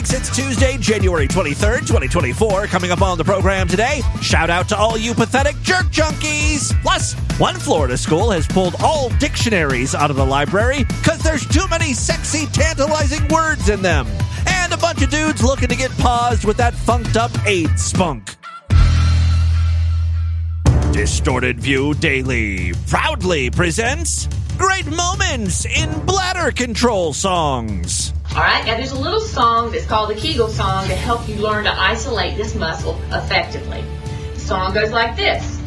Freaks, it's Tuesday, January 23rd, 2024. Coming up on the program today, shout out to all you pathetic jerk junkies. Plus, one Florida school has pulled all dictionaries out of the library because there's too many sexy, tantalizing words in them. And a bunch of dudes looking to get paused with that funked up AIDS spunk. Distorted View Daily proudly presents great moments in bladder control songs. All right, now there's a little song that's called the Kegel song to help you learn to isolate this muscle effectively. The song goes like this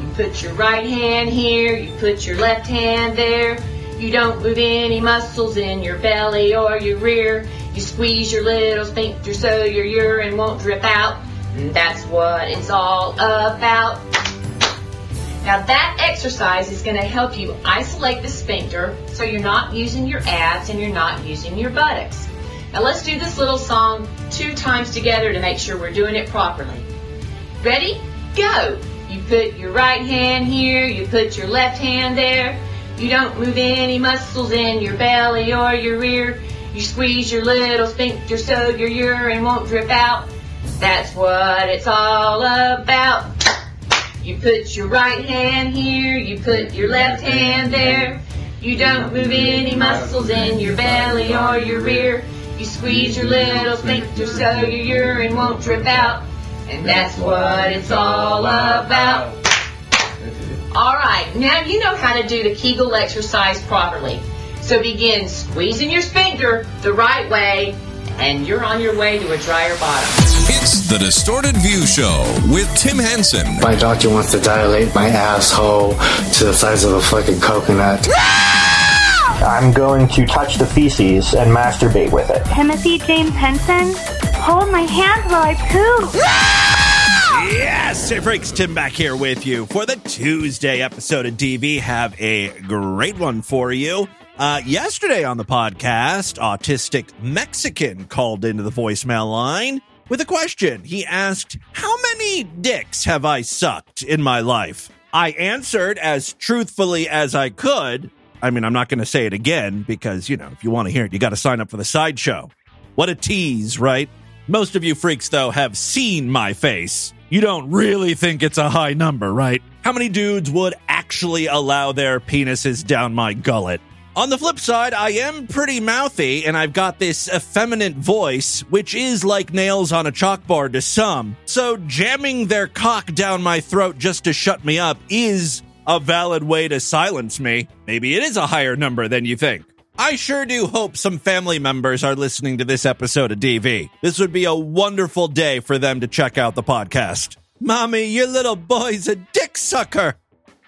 You put your right hand here, you put your left hand there. You don't move any muscles in your belly or your rear. You squeeze your little sphincter so your urine won't drip out. And that's what it's all about. Now that exercise is going to help you isolate the sphincter so you're not using your abs and you're not using your buttocks. Now let's do this little song two times together to make sure we're doing it properly. Ready? Go! You put your right hand here, you put your left hand there. You don't move any muscles in your belly or your rear. You squeeze your little sphincter so your urine won't drip out. That's what it's all about. You put your right hand here, you put your left hand there. You don't move any muscles in your belly or your rear. You squeeze your little sphincter so your urine won't drip out. And that's what it's all about. All right, now you know how to do the Kegel exercise properly. So begin squeezing your sphincter the right way, and you're on your way to a drier bottom. It's the Distorted View Show with Tim Henson. My doctor wants to dilate my asshole to the size of a fucking coconut. I'm going to touch the feces and masturbate with it. Timothy James Henson, hold my hand while I poop. Yes, it freaks Tim back here with you for the Tuesday episode of DV. Have a great one for you. Uh, yesterday on the podcast, Autistic Mexican called into the voicemail line with a question. He asked, How many dicks have I sucked in my life? I answered as truthfully as I could. I mean, I'm not going to say it again because, you know, if you want to hear it, you got to sign up for the sideshow. What a tease, right? Most of you freaks, though, have seen my face. You don't really think it's a high number, right? How many dudes would actually allow their penises down my gullet? On the flip side, I am pretty mouthy and I've got this effeminate voice, which is like nails on a chalkboard to some. So jamming their cock down my throat just to shut me up is a valid way to silence me. Maybe it is a higher number than you think. I sure do hope some family members are listening to this episode of DV. This would be a wonderful day for them to check out the podcast. Mommy, your little boy's a dick sucker.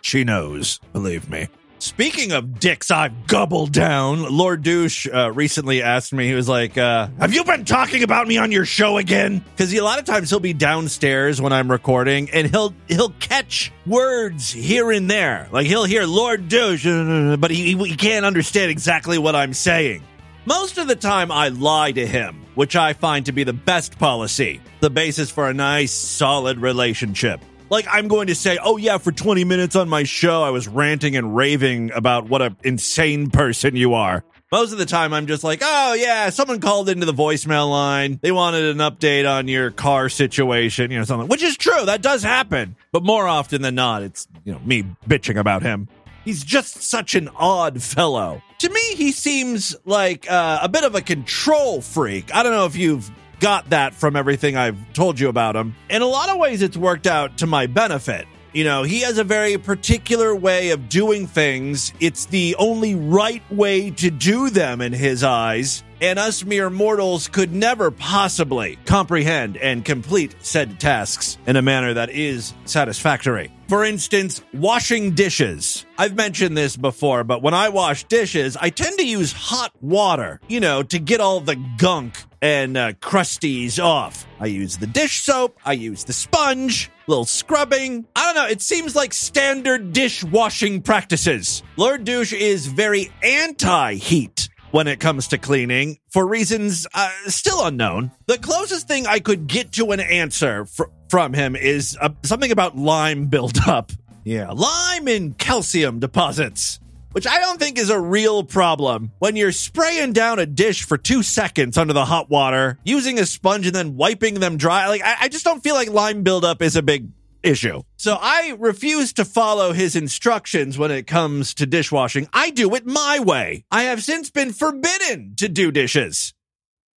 She knows, believe me. Speaking of dicks I've gobbled down, Lord Douche uh, recently asked me, he was like, uh, Have you been talking about me on your show again? Because a lot of times he'll be downstairs when I'm recording and he'll he'll catch words here and there. Like he'll hear Lord Douche, but he, he can't understand exactly what I'm saying. Most of the time, I lie to him, which I find to be the best policy, the basis for a nice, solid relationship. Like, I'm going to say, oh, yeah, for 20 minutes on my show, I was ranting and raving about what an insane person you are. Most of the time, I'm just like, oh, yeah, someone called into the voicemail line. They wanted an update on your car situation, you know, something, which is true. That does happen. But more often than not, it's, you know, me bitching about him. He's just such an odd fellow. To me, he seems like uh, a bit of a control freak. I don't know if you've got that from everything I've told you about him. In a lot of ways, it's worked out to my benefit. You know, he has a very particular way of doing things. It's the only right way to do them in his eyes. And us mere mortals could never possibly comprehend and complete said tasks in a manner that is satisfactory. For instance, washing dishes. I've mentioned this before, but when I wash dishes, I tend to use hot water, you know, to get all the gunk and uh, crusties off. I use the dish soap, I use the sponge, little scrubbing. I don't know, it seems like standard dishwashing practices. Lord Douche is very anti heat when it comes to cleaning for reasons uh, still unknown. The closest thing I could get to an answer fr- from him is uh, something about lime buildup. Yeah, lime and calcium deposits. which I don't think is a real problem. When you're spraying down a dish for two seconds under the hot water, using a sponge and then wiping them dry, like I, I just don't feel like lime buildup is a big issue. So I refuse to follow his instructions when it comes to dishwashing. I do it my way. I have since been forbidden to do dishes.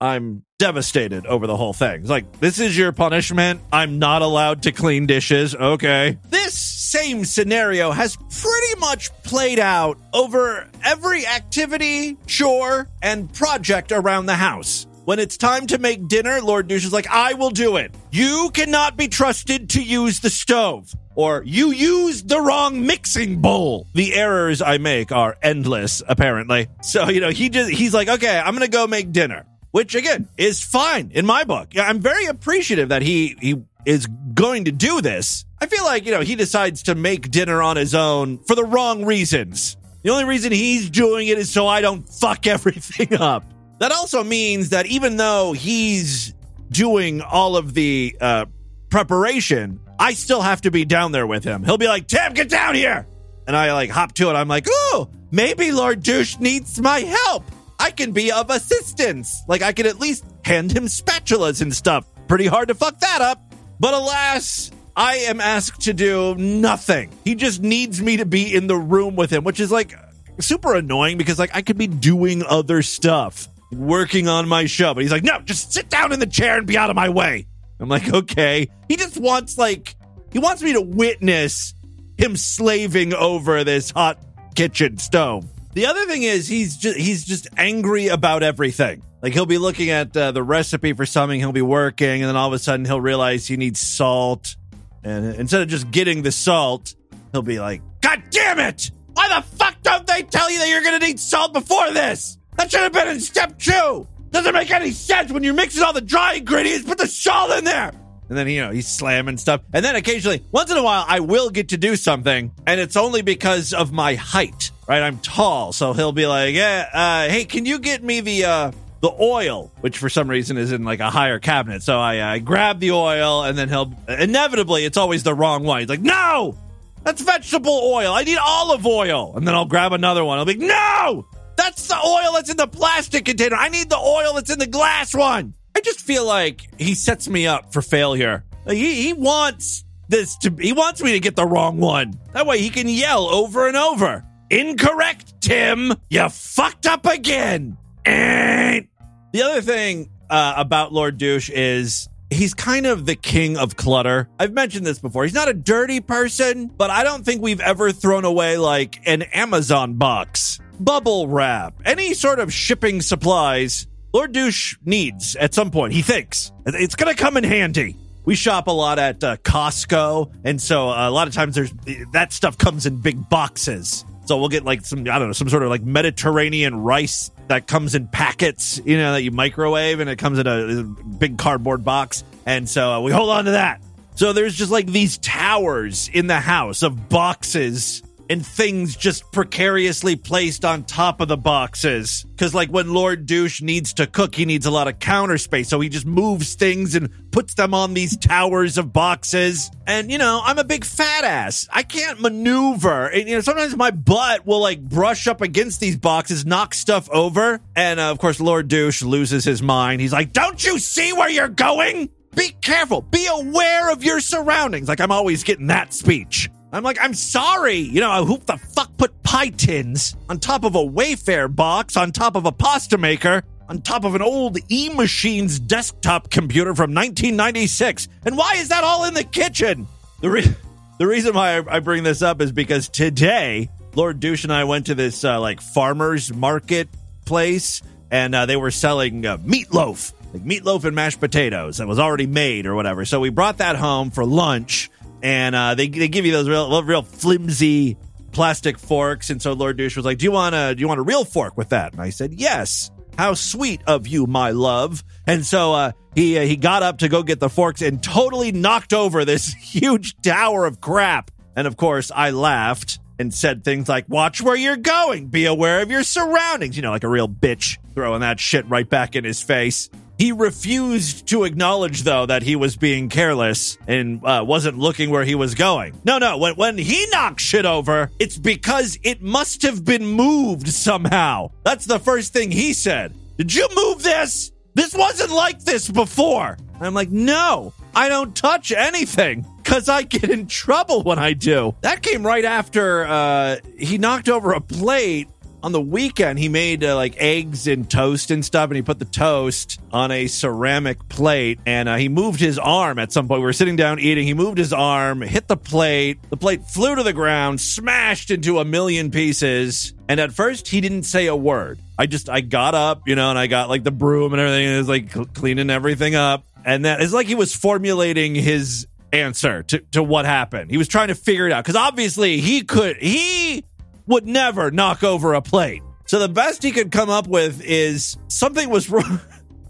I'm devastated over the whole thing. It's like, this is your punishment. I'm not allowed to clean dishes. Okay. This same scenario has pretty much played out over every activity, chore, and project around the house. When it's time to make dinner, Lord Douche is like, I will do it. You cannot be trusted to use the stove. Or you used the wrong mixing bowl. The errors I make are endless, apparently. So, you know, he just, he's like, okay, I'm to go make dinner which again is fine in my book. I'm very appreciative that he he is going to do this. I feel like, you know, he decides to make dinner on his own for the wrong reasons. The only reason he's doing it is so I don't fuck everything up. That also means that even though he's doing all of the uh, preparation, I still have to be down there with him. He'll be like, Tim, get down here. And I like hop to it. I'm like, oh, maybe Lord Douche needs my help. I can be of assistance. Like I can at least hand him spatulas and stuff. Pretty hard to fuck that up. But alas, I am asked to do nothing. He just needs me to be in the room with him, which is like super annoying because like I could be doing other stuff, working on my show. But he's like, no, just sit down in the chair and be out of my way. I'm like, okay. He just wants like he wants me to witness him slaving over this hot kitchen stove. The other thing is he's just he's just angry about everything. Like he'll be looking at uh, the recipe for something, he'll be working, and then all of a sudden he'll realize he needs salt, and instead of just getting the salt, he'll be like, "God damn it! Why the fuck don't they tell you that you're gonna need salt before this? That should have been in step two. Doesn't make any sense when you're mixing all the dry ingredients. Put the salt in there." And then, you know, he's slamming stuff. And then occasionally, once in a while, I will get to do something, and it's only because of my height right? I'm tall, so he'll be like, "Yeah, uh, hey, can you get me the uh, the oil?" Which for some reason is in like a higher cabinet. So I, I grab the oil, and then he'll inevitably it's always the wrong one. He's like, "No, that's vegetable oil. I need olive oil." And then I'll grab another one. I'll be, like, "No, that's the oil that's in the plastic container. I need the oil that's in the glass one." I just feel like he sets me up for failure. Like he, he wants this to be he wants me to get the wrong one. That way he can yell over and over. Incorrect, Tim. You fucked up again. And the other thing uh, about Lord Douche is he's kind of the king of clutter. I've mentioned this before. He's not a dirty person, but I don't think we've ever thrown away like an Amazon box, bubble wrap, any sort of shipping supplies. Lord Douche needs at some point. He thinks it's going to come in handy. We shop a lot at uh, Costco, and so uh, a lot of times there's that stuff comes in big boxes. So we'll get like some, I don't know, some sort of like Mediterranean rice that comes in packets, you know, that you microwave and it comes in a, a big cardboard box. And so uh, we hold on to that. So there's just like these towers in the house of boxes and things just precariously placed on top of the boxes. Because, like, when Lord Douche needs to cook, he needs a lot of counter space. So he just moves things and puts them on these towers of boxes. And, you know, I'm a big fat ass. I can't maneuver. And, you know, sometimes my butt will, like, brush up against these boxes, knock stuff over. And, uh, of course, Lord Douche loses his mind. He's like, Don't you see where you're going? Be careful. Be aware of your surroundings. Like, I'm always getting that speech. I'm like, I'm sorry. You know, who the fuck put pie tins on top of a Wayfair box, on top of a pasta maker, on top of an old E Machines desktop computer from 1996? And why is that all in the kitchen? The, re- the reason why I, I bring this up is because today, Lord Douche and I went to this uh, like farmer's market place, and uh, they were selling uh, meatloaf, like meatloaf and mashed potatoes that was already made or whatever. So we brought that home for lunch and uh, they they give you those real real flimsy plastic forks. And so Lord Douche was like, "Do you want a do you want a real fork with that?" And I said, "Yes." How sweet of you, my love. And so uh, he uh, he got up to go get the forks and totally knocked over this huge tower of crap. And of course, I laughed and said things like, Watch where you're going, be aware of your surroundings. You know, like a real bitch throwing that shit right back in his face. He refused to acknowledge, though, that he was being careless and uh, wasn't looking where he was going. No, no. When, when he knocks shit over, it's because it must have been moved somehow. That's the first thing he said. Did you move this? This wasn't like this before. I'm like, no, I don't touch anything because I get in trouble when I do. That came right after uh, he knocked over a plate on the weekend he made uh, like eggs and toast and stuff and he put the toast on a ceramic plate and uh, he moved his arm at some point. We were sitting down eating. He moved his arm hit the plate. The plate flew to the ground smashed into a million pieces and at first he didn't say a word. I just i got up you know and i got like the broom and everything and it was like cl- cleaning everything up and that it's like he was formulating his answer to, to what happened. He was trying to figure it out because obviously he could he would never knock over a plate. So the best he could come up with is something was wrong.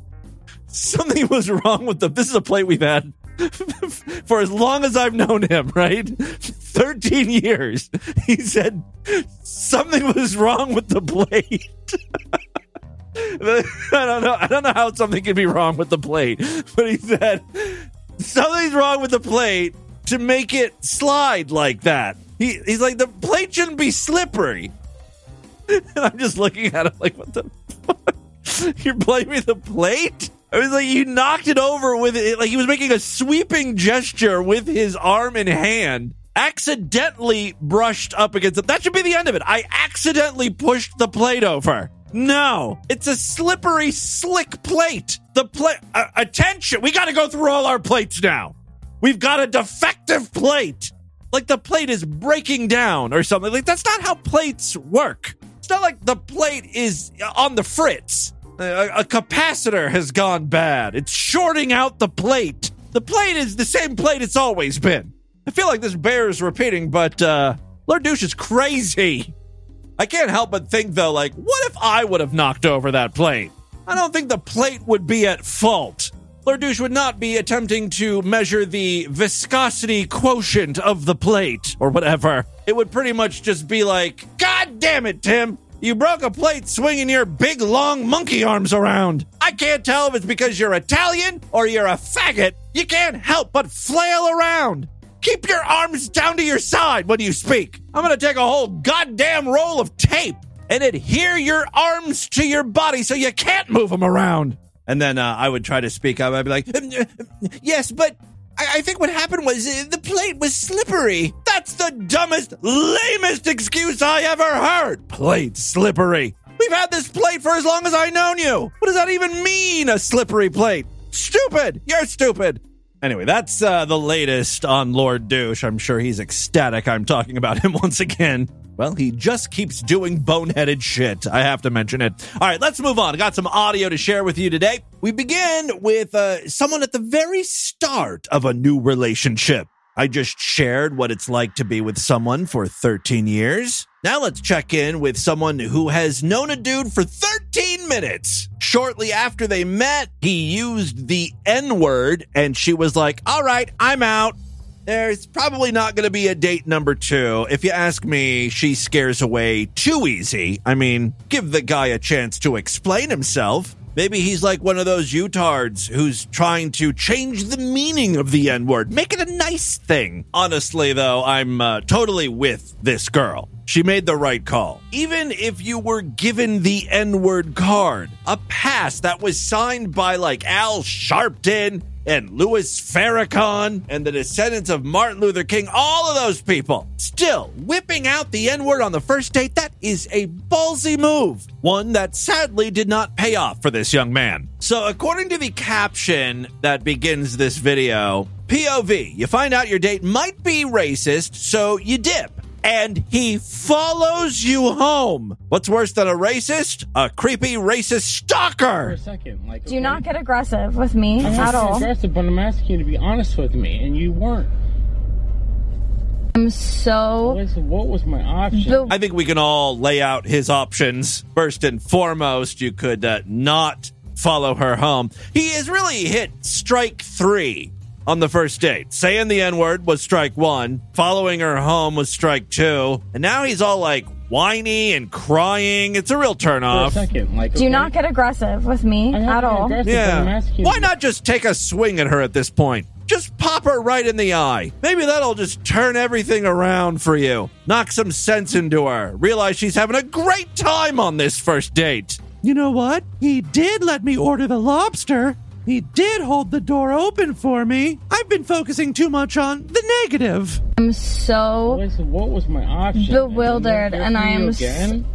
something was wrong with the. This is a plate we've had for as long as I've known him, right? 13 years. He said something was wrong with the plate. I don't know. I don't know how something could be wrong with the plate, but he said something's wrong with the plate to make it slide like that. He, he's like, the plate shouldn't be slippery. And I'm just looking at him like, what the fuck? You're blaming the plate? I was like, you knocked it over with it. Like he was making a sweeping gesture with his arm and hand, accidentally brushed up against it. That should be the end of it. I accidentally pushed the plate over. No, it's a slippery, slick plate. The plate, uh, attention, we got to go through all our plates now. We've got a defective plate like the plate is breaking down or something. Like that's not how plates work. It's not like the plate is on the fritz. A, a, capacitor has gone bad. It's shorting out the plate. The plate is the same plate it's always been. I feel like this bears repeating, but uh Lord Douche is crazy. I can't help but think though, like, what if I would have knocked over that plate? I don't think the plate would be at fault. Lord Douche would not be attempting to measure the viscosity quotient of the plate or whatever. It would pretty much just be like, God damn it, Tim! You broke a plate swinging your big long monkey arms around. I can't tell if it's because you're Italian or you're a faggot. You can't help but flail around. Keep your arms down to your side when you speak. I'm gonna take a whole goddamn roll of tape and adhere your arms to your body so you can't move them around. And then uh, I would try to speak up. I'd be like, "Um, uh, yes, but I, I think what happened was uh, the plate was slippery. That's the dumbest, lamest excuse I ever heard. Plate slippery. We've had this plate for as long as I've known you. What does that even mean, a slippery plate? Stupid. You're stupid. Anyway, that's uh, the latest on Lord Douche. I'm sure he's ecstatic I'm talking about him once again. Well, he just keeps doing boneheaded shit. I have to mention it. All right, let's move on. I got some audio to share with you today. We begin with uh, someone at the very start of a new relationship. I just shared what it's like to be with someone for 13 years. Now let's check in with someone who has known a dude for 13 minutes. Shortly after they met, he used the N word and she was like, All right, I'm out. There's probably not going to be a date number two. If you ask me, she scares away too easy. I mean, give the guy a chance to explain himself. Maybe he's like one of those utards who's trying to change the meaning of the N word, make it a nice thing. Honestly, though, I'm uh, totally with this girl. She made the right call. Even if you were given the N word card, a pass that was signed by like Al Sharpton and Louis Farrakhan and the descendants of Martin Luther King, all of those people, still whipping out the N word on the first date, that is a ballsy move. One that sadly did not pay off for this young man. So, according to the caption that begins this video, POV, you find out your date might be racist, so you dip and he follows you home. What's worse than a racist? A creepy racist stalker. For a second, like Do not get aggressive with me I'm at not all. aggressive, but I'm asking you to be honest with me, and you weren't. I'm so. Listen, what was my option? The- I think we can all lay out his options. First and foremost, you could uh, not follow her home. He has really hit strike three on the first date. Saying the N word was strike one, following her home was strike two, and now he's all like whiny and crying. It's a real For a turnoff. second, like. Do okay? not get aggressive with me at all? aggressive, but I'm Yeah. Why not just take a swing at her at this point? Just pop her right in the eye. Maybe that'll just turn everything around for you. Knock some sense into her. Realize she's having a great time on this first date. You know what? He did let me order the lobster. He did hold the door open for me. I've been focusing too much on the negative. I'm so Listen, what was my option? Bewildered, Never and I am again.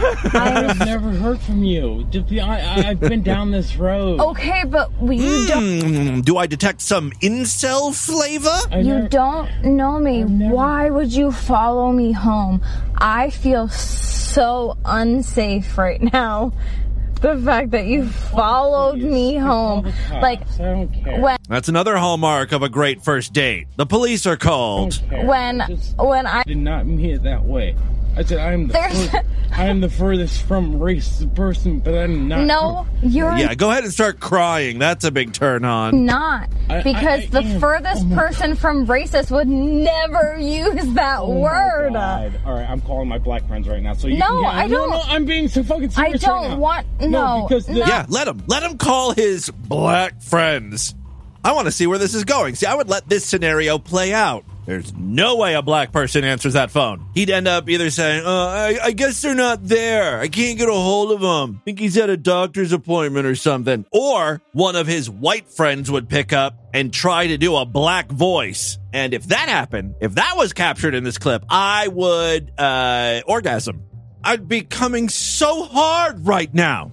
I've never heard from you. I, I, I've been down this road. okay, but you don't. Hmm, do I detect some incel flavor? I You never- don't know me. never- Why would you follow me home? I feel so unsafe right now. The fact that you followed me home, like I don't care. when That's another hallmark of a great first date. The police are called. when when I did not mean it that way. I said I am the fur- I am the furthest from racist person, but I'm not. no, you're Yeah, go ahead and start crying. That's a big turn on. not I- because I- I the am. furthest Oh my person from racist would never use that Oh my word. God. All right, I'm calling my black friends right now. So you No, can get, I don't- no, I'm being so fucking I serious don't right now. want- no, because the, no. Yeah, let him. Let him call his black friends. I want to see where this is going. See, I would let this scenario play out. There's no way a black person answers that phone. He'd end up either saying, uh, I, I guess they're not there. I can't get a hold of him. think he's at a doctor's appointment or something. Or one of his white friends would pick up and try to do a black voice. And if that happened, if that was captured in this clip, I would uh, orgasm. I'd be coming so hard right now.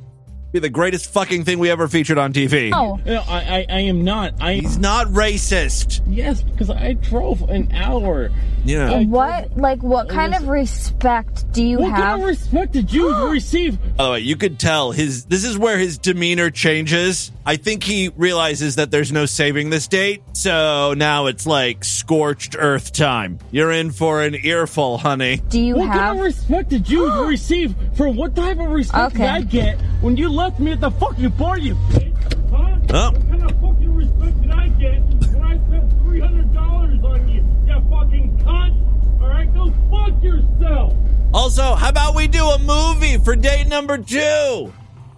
Be the greatest fucking thing we ever featured on TV. No, No, I, I, I am not. I He's not racist. yes, because I drove an hour. Yeah. what like what kind of respect do you What have? What kind of respect did you receive? By the way, you could tell his. This is where his demeanor changes. I think he realizes that there's no saving this date, so now it's like scorched earth time. You're in for an earful, honey. do you What kind of respect did you receive for what type of respect Okay. did I get when you left me at the fucking bar, you bitch? Huh? Oh. What kind of fucking respect did I get when I spent three hundred dollars on you, you fucking cunt? All right, go fuck yourself. Also, how about we do a movie for date number two?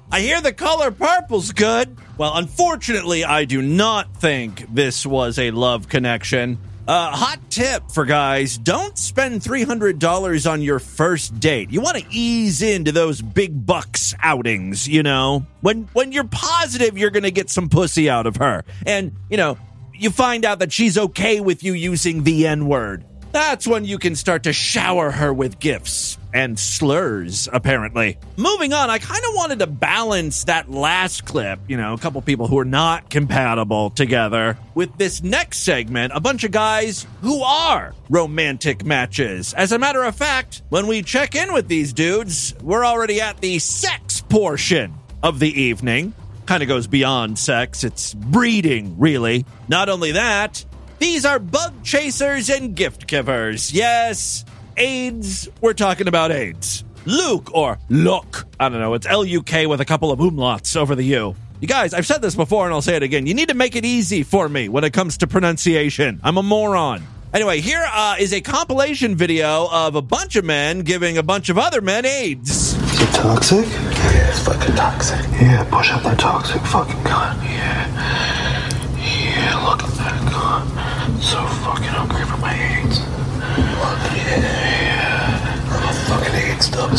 I hear the color purple's good. Well, unfortunately, I do not think this was a love connection. Uh, hot tip for guys don't spend $300 on your first date. You want to ease into those big bucks outings, you know? When, when you're positive you're going to get some pussy out of her. And, you know, you find out that she's okay with you using the N word. That's when you can start to shower her with gifts and slurs, apparently. Moving on, I kind of wanted to balance that last clip, you know, a couple people who are not compatible together, with this next segment, a bunch of guys who are romantic matches. As a matter of fact, when we check in with these dudes, we're already at the sex portion of the evening. Kind of goes beyond sex, it's breeding, really. Not only that, these are bug chasers and gift givers. Yes, AIDS. We're talking about AIDS. Luke or look. I don't know. It's L U K with a couple of umlauts over the U. You guys, I've said this before and I'll say it again. You need to make it easy for me when it comes to pronunciation. I'm a moron. Anyway, here uh, is a compilation video of a bunch of men giving a bunch of other men AIDS. Is it toxic? Yeah, it's fucking toxic. Yeah, push up that toxic fucking gun. Yeah. Yeah, look at that gun. So fucking hungry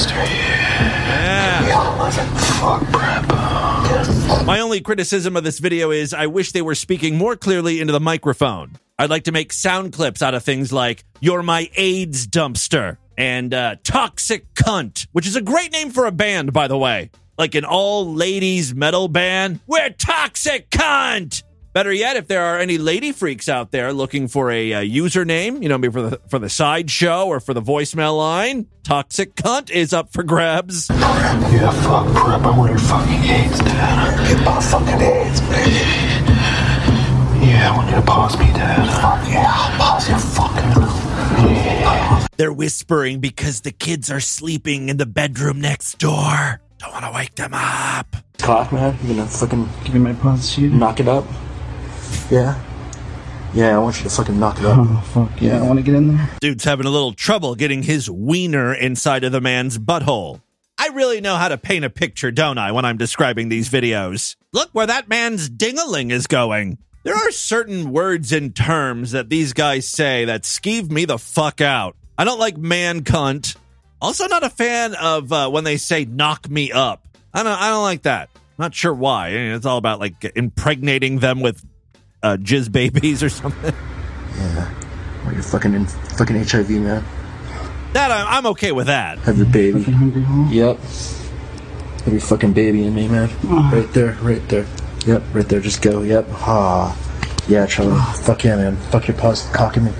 Yeah. Yeah. My only criticism of this video is I wish they were speaking more clearly into the microphone. I'd like to make sound clips out of things like, You're my AIDS dumpster, and uh, Toxic Cunt, which is a great name for a band, by the way. Like an all ladies metal band. We're Toxic Cunt! Better yet, if there are any lady freaks out there looking for a uh, username, you know, maybe for the for the sideshow or for the voicemail line, Toxic Cunt is up for grabs. Yeah, fuck prep. I want your fucking AIDS, Dad. Get my fucking AIDS, baby. Yeah, I want you to pause me, Dad. Fuck yeah, I'll pause your fucking. Yeah. They're whispering because the kids are sleeping in the bedroom next door. Don't want to wake them up. Clock, man. You gonna fucking give me my pause sheet? Knock it up. Yeah. Yeah, I want you to fucking knock it up. Oh, fuck yeah, I want to get in there. Dude's having a little trouble getting his wiener inside of the man's butthole. I really know how to paint a picture, don't I, when I'm describing these videos? Look where that man's dingaling is going. There are certain words and terms that these guys say that skeeve me the fuck out. I don't like man cunt. Also, not a fan of uh, when they say knock me up. I don't. I don't like that. Not sure why. It's all about like impregnating them with uh, jizz babies or something. Yeah. Or you're fucking in fucking HIV, man. That I'm, I'm okay with that. Have your baby. Hungry home. Yep. Have your fucking baby in me, man. Right there, right there. Yep, right there. Just go. Yep. Ah. Yeah, Charlie. Fuck yeah, man. Fuck your paws cocking me.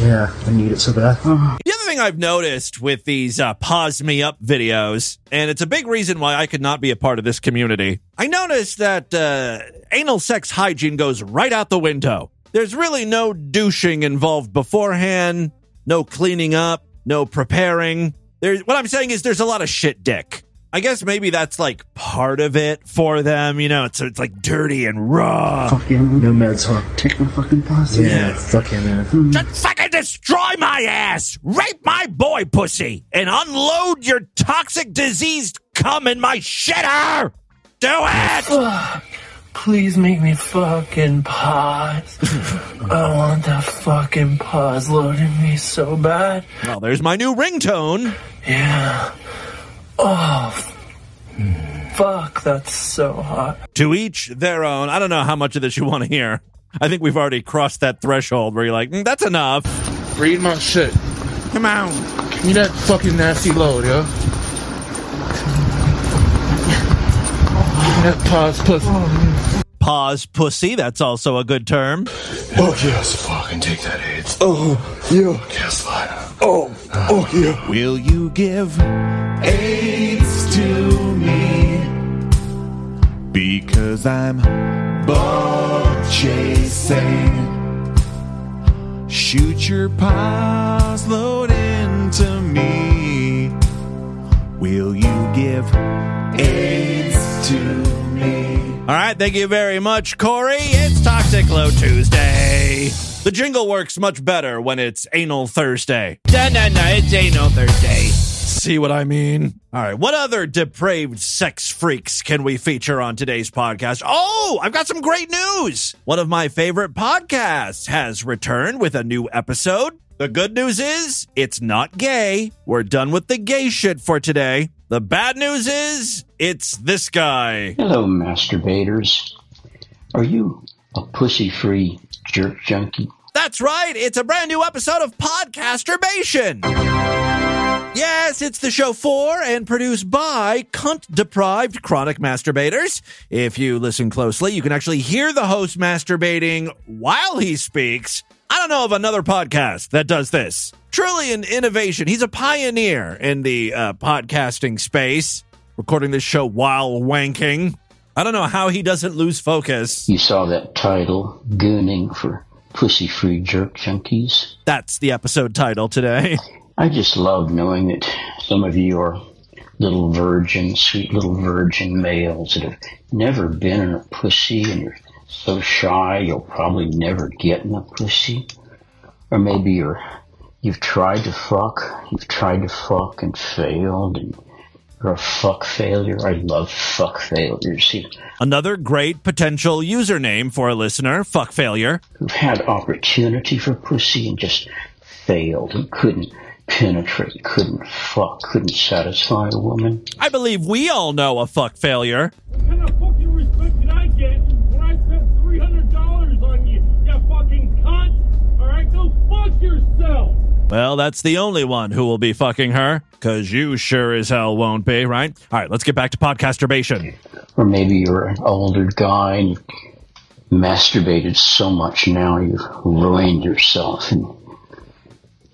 Yeah, I need it so bad. The other thing I've noticed with these uh, pause me up videos, and it's a big reason why I could not be a part of this community, I noticed that uh, anal sex hygiene goes right out the window. There's really no douching involved beforehand, no cleaning up, no preparing. What I'm saying is there's a lot of shit dick. I guess maybe that's like part of it for them, you know. It's it's like dirty and raw. Fuck yeah, man. No meds, huh? Take my fucking paws. Yeah, fuck yeah, man. Hmm. Just fucking destroy my ass, rape my boy pussy, and unload your toxic diseased cum in my shitter. Do it. Please make me fucking pause. I want that fucking pause loading me so bad. Well, there's my new ringtone. Yeah. Oh, fuck, that's so hot. To each their own. I don't know how much of this you want to hear. I think we've already crossed that threshold where you're like, "Mm, that's enough. Read my shit. Come on. Give me that fucking nasty load, yo. Give me that pause pussy. Pause pussy. That's also a good term. Oh yes, fucking take that AIDS. Oh yeah, yes, fine. Oh, oh yeah. Will you give AIDS to me? Because I'm bug chasing. Shoot your paws, load into me. Will you give AIDS to me? All right, thank you very much, Corey. It's Toxic Low Tuesday. The jingle works much better when it's Anal Thursday. No, no, no, it's Anal Thursday. See what I mean? All right, what other depraved sex freaks can we feature on today's podcast? Oh, I've got some great news. One of my favorite podcasts has returned with a new episode. The good news is it's not gay. We're done with the gay shit for today. The bad news is it's this guy. Hello, masturbators. Are you a pussy free jerk junkie? That's right. It's a brand new episode of Podcasturbation. Yes, it's the show for and produced by cunt deprived chronic masturbators. If you listen closely, you can actually hear the host masturbating while he speaks. I don't know of another podcast that does this. Truly an innovation. He's a pioneer in the uh, podcasting space, recording this show while wanking. I don't know how he doesn't lose focus. You saw that title, Gooning for Pussy Free Jerk Junkies. That's the episode title today. I just love knowing that some of you are little virgin, sweet little virgin males that have never been in a pussy and you're so shy you'll probably never get in a pussy. Or maybe you're you've tried to fuck, you've tried to fuck and failed and you're a fuck failure. I love fuck failures. See, Another great potential username for a listener, fuck failure. who've had opportunity for pussy and just failed and couldn't penetrate, couldn't fuck, couldn't satisfy a woman. I believe we all know a fuck failure. What kind of fucking respect did I get when I spent three hundred dollars on you, you fucking cunt? All right, go fuck yourself. Well, that's the only one who will be fucking her, because you sure as hell won't be, right? All right, let's get back to podcasturbation. Or maybe you're an older guy and you've masturbated so much now you've ruined yourself and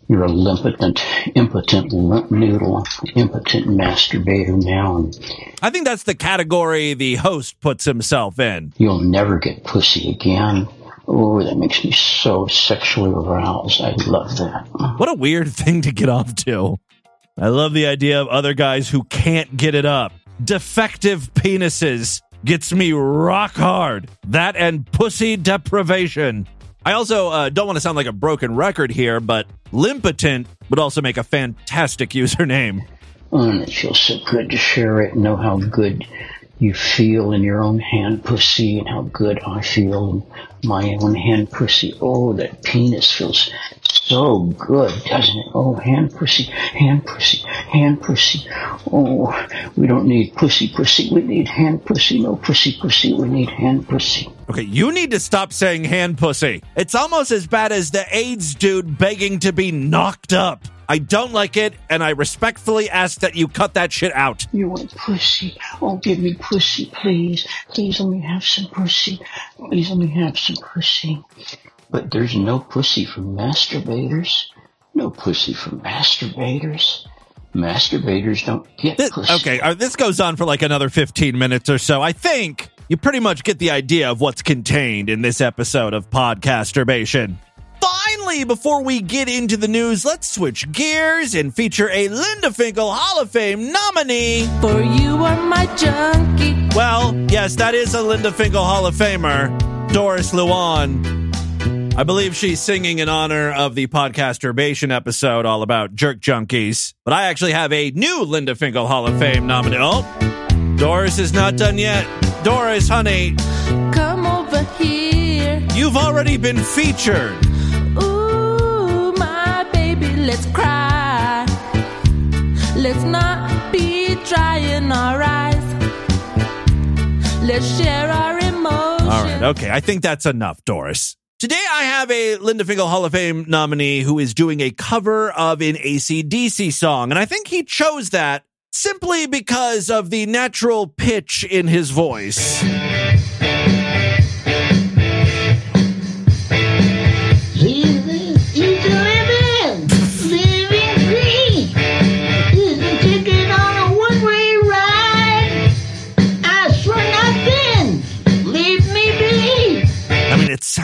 you're a impotent, impotent limp noodle, impotent masturbator now and I think that's the category the host puts himself in. you'll never get pussy again. Oh, that makes me so sexually aroused. I love that. What a weird thing to get off to. I love the idea of other guys who can't get it up. Defective penises gets me rock hard. That and pussy deprivation. I also uh, don't want to sound like a broken record here, but Limpotent would also make a fantastic username. Oh, and it feels so good to share it and know how good you feel in your own hand pussy and how good I feel in my own hand pussy. Oh, that penis feels so good, doesn't it? Oh, hand pussy, hand pussy, hand pussy. Oh, we don't need pussy pussy. We need hand pussy. No pussy pussy. We need hand pussy. Okay, you need to stop saying hand pussy. It's almost as bad as the AIDS dude begging to be knocked up. I don't like it, and I respectfully ask that you cut that shit out. You want pussy? Oh, give me pussy, please. Please let me have some pussy. Please let me have some pussy. But there's no pussy for masturbators. No pussy for masturbators. Masturbators don't get This- pussy. okay, uh, this goes on for like another 15 minutes or so. I think you pretty much get the idea of what's contained in this episode of Podcasturbation. Finally, before we get into the news, let's switch gears and feature a Linda Finkle Hall of Fame nominee. For you are my junkie. Well, yes, that is a Linda Finkle Hall of Famer, Doris Luan. I believe she's singing in honor of the Podcasturbation episode all about jerk junkies. But I actually have a new Linda Finkle Hall of Fame nominee. Oh, Doris is not done yet. Doris, honey, Come over here. you've already been featured. Ooh, my baby, let's cry. Let's not be drying our eyes. Let's share our emotions. All right, okay. I think that's enough, Doris. Today I have a Linda Finkle Hall of Fame nominee who is doing a cover of an ACDC song. And I think he chose that simply because of the natural pitch in his voice.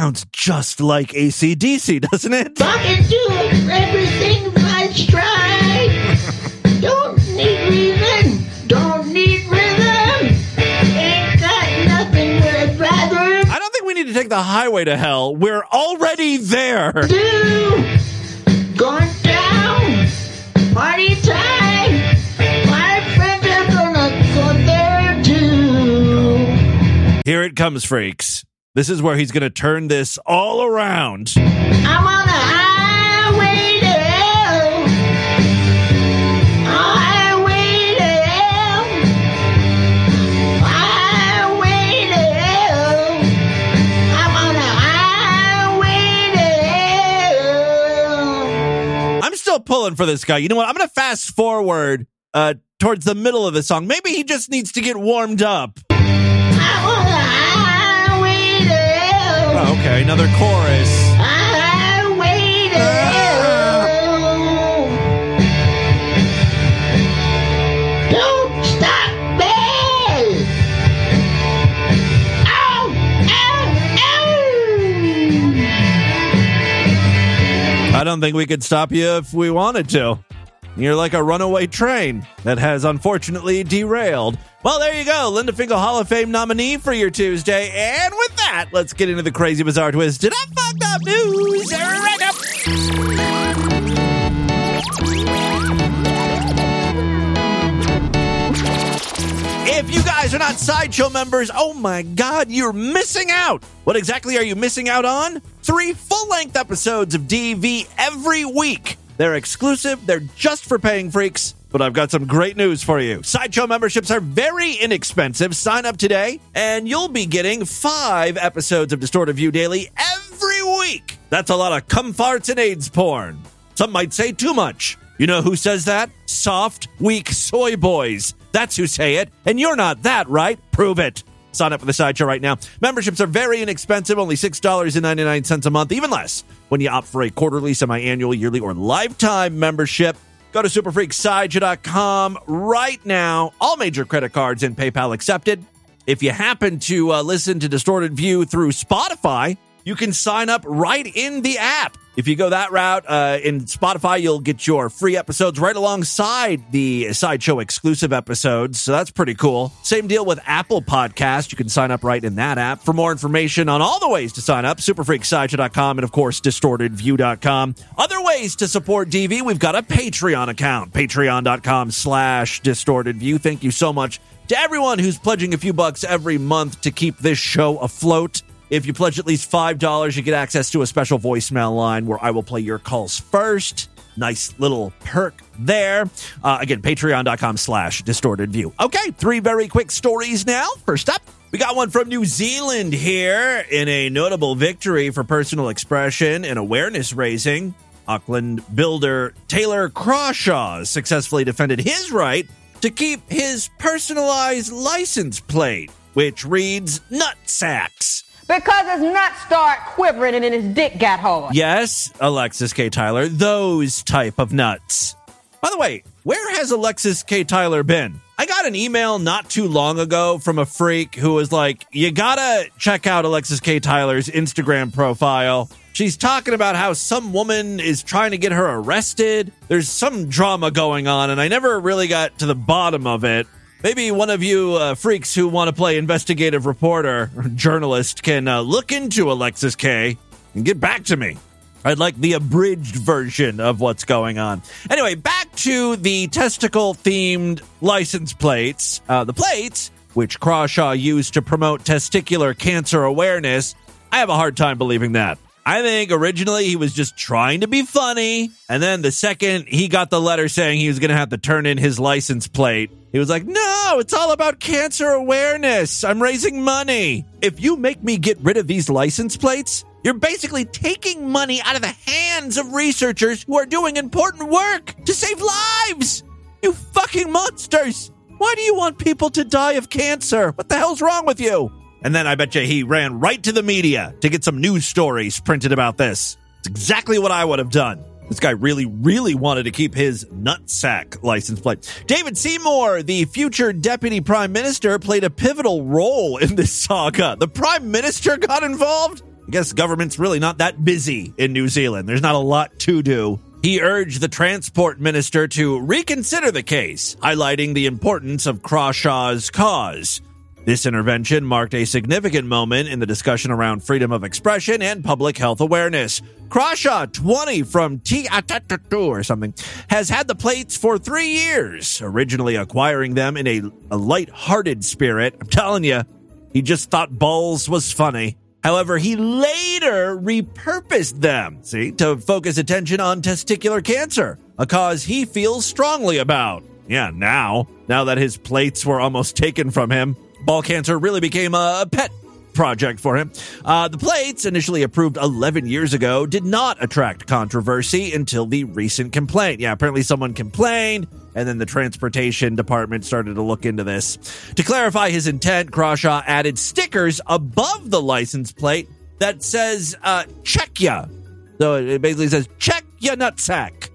Sounds just like ACDC, doesn't it? Talking to everything I try. Don't need reason, don't need rhythm. Ain't got nothing I'd rather I don't think we need to take the highway to hell. We're already there. do. Going down, party time. My friends are gonna go there too. Here it comes, freaks. This is where he's going to turn this all around. I'm on the highway to hell. Highway to hell. Highway to hell. I'm on the highway to hell. I'm still pulling for this guy. You know what? I'm going to fast forward uh, towards the middle of the song. Maybe he just needs to get warmed up. Oh, okay, another chorus. Highway to hell. Don't stop me! Ow! Ow! Ow! I don't think we could stop you if we wanted to. You're like a runaway train that has unfortunately derailed. Well, there you go. Linda Finkle Hall of Fame nominee for your Tuesday. And with that, let's get into the crazy bizarre twist. Did I fucked up news? Right up. If you guys are not Sideshow members, oh my god, you're missing out! What exactly are you missing out on? Three full length episodes of DV every week. They're exclusive, they're just for paying freaks. But I've got some great news for you. Sideshow memberships are very inexpensive. Sign up today, and you'll be getting five episodes of Distorted View Daily every week. That's a lot of cum farts and AIDS porn. Some might say too much. You know who says that? Soft, weak soy boys. That's who say it. And you're not that, right? Prove it. Sign up for the sideshow right now. Memberships are very inexpensive, only $6.99 a month, even less when you opt for a quarterly, semi annual, yearly, or lifetime membership. Go to superfreaksideshow.com right now. All major credit cards and PayPal accepted. If you happen to uh, listen to Distorted View through Spotify, you can sign up right in the app. If you go that route uh, in Spotify, you'll get your free episodes right alongside the Sideshow exclusive episodes. So that's pretty cool. Same deal with Apple Podcast. You can sign up right in that app. For more information on all the ways to sign up, superfreaksideshow.com and, of course, distortedview.com. Other ways to support DV, we've got a Patreon account, patreon.com slash distortedview. Thank you so much to everyone who's pledging a few bucks every month to keep this show afloat. If you pledge at least $5, you get access to a special voicemail line where I will play your calls first. Nice little perk there. Uh, again, patreon.com slash distorted view. Okay, three very quick stories now. First up, we got one from New Zealand here in a notable victory for personal expression and awareness raising. Auckland builder Taylor Crawshaw successfully defended his right to keep his personalized license plate, which reads nut sacks. Because his nuts start quivering and then his dick got hard. Yes, Alexis K. Tyler, those type of nuts. By the way, where has Alexis K. Tyler been? I got an email not too long ago from a freak who was like, You gotta check out Alexis K. Tyler's Instagram profile. She's talking about how some woman is trying to get her arrested. There's some drama going on, and I never really got to the bottom of it. Maybe one of you uh, freaks who want to play investigative reporter or journalist can uh, look into Alexis K and get back to me. I'd like the abridged version of what's going on. Anyway, back to the testicle themed license plates. Uh, the plates, which Crawshaw used to promote testicular cancer awareness, I have a hard time believing that. I think originally he was just trying to be funny. And then the second he got the letter saying he was going to have to turn in his license plate, he was like, no, it's all about cancer awareness. I'm raising money. If you make me get rid of these license plates, you're basically taking money out of the hands of researchers who are doing important work to save lives. You fucking monsters. Why do you want people to die of cancer? What the hell's wrong with you? And then I bet you he ran right to the media to get some news stories printed about this. It's exactly what I would have done. This guy really, really wanted to keep his nutsack license plate. David Seymour, the future deputy prime minister, played a pivotal role in this saga. The prime minister got involved? I guess government's really not that busy in New Zealand. There's not a lot to do. He urged the transport minister to reconsider the case, highlighting the importance of Crawshaw's cause. This intervention marked a significant moment in the discussion around freedom of expression and public health awareness. Crawshaw, 20 from T or something, has had the plates for three years, originally acquiring them in a, a light-hearted spirit. I'm telling you, he just thought balls was funny. However, he later repurposed them, see, to focus attention on testicular cancer, a cause he feels strongly about. Yeah, now, now that his plates were almost taken from him, ball cancer really became a pet project for him. Uh, the plates, initially approved 11 years ago, did not attract controversy until the recent complaint. Yeah, apparently someone complained, and then the transportation department started to look into this. To clarify his intent, Crawshaw added stickers above the license plate that says, uh, check ya. So it basically says, check ya nutsack.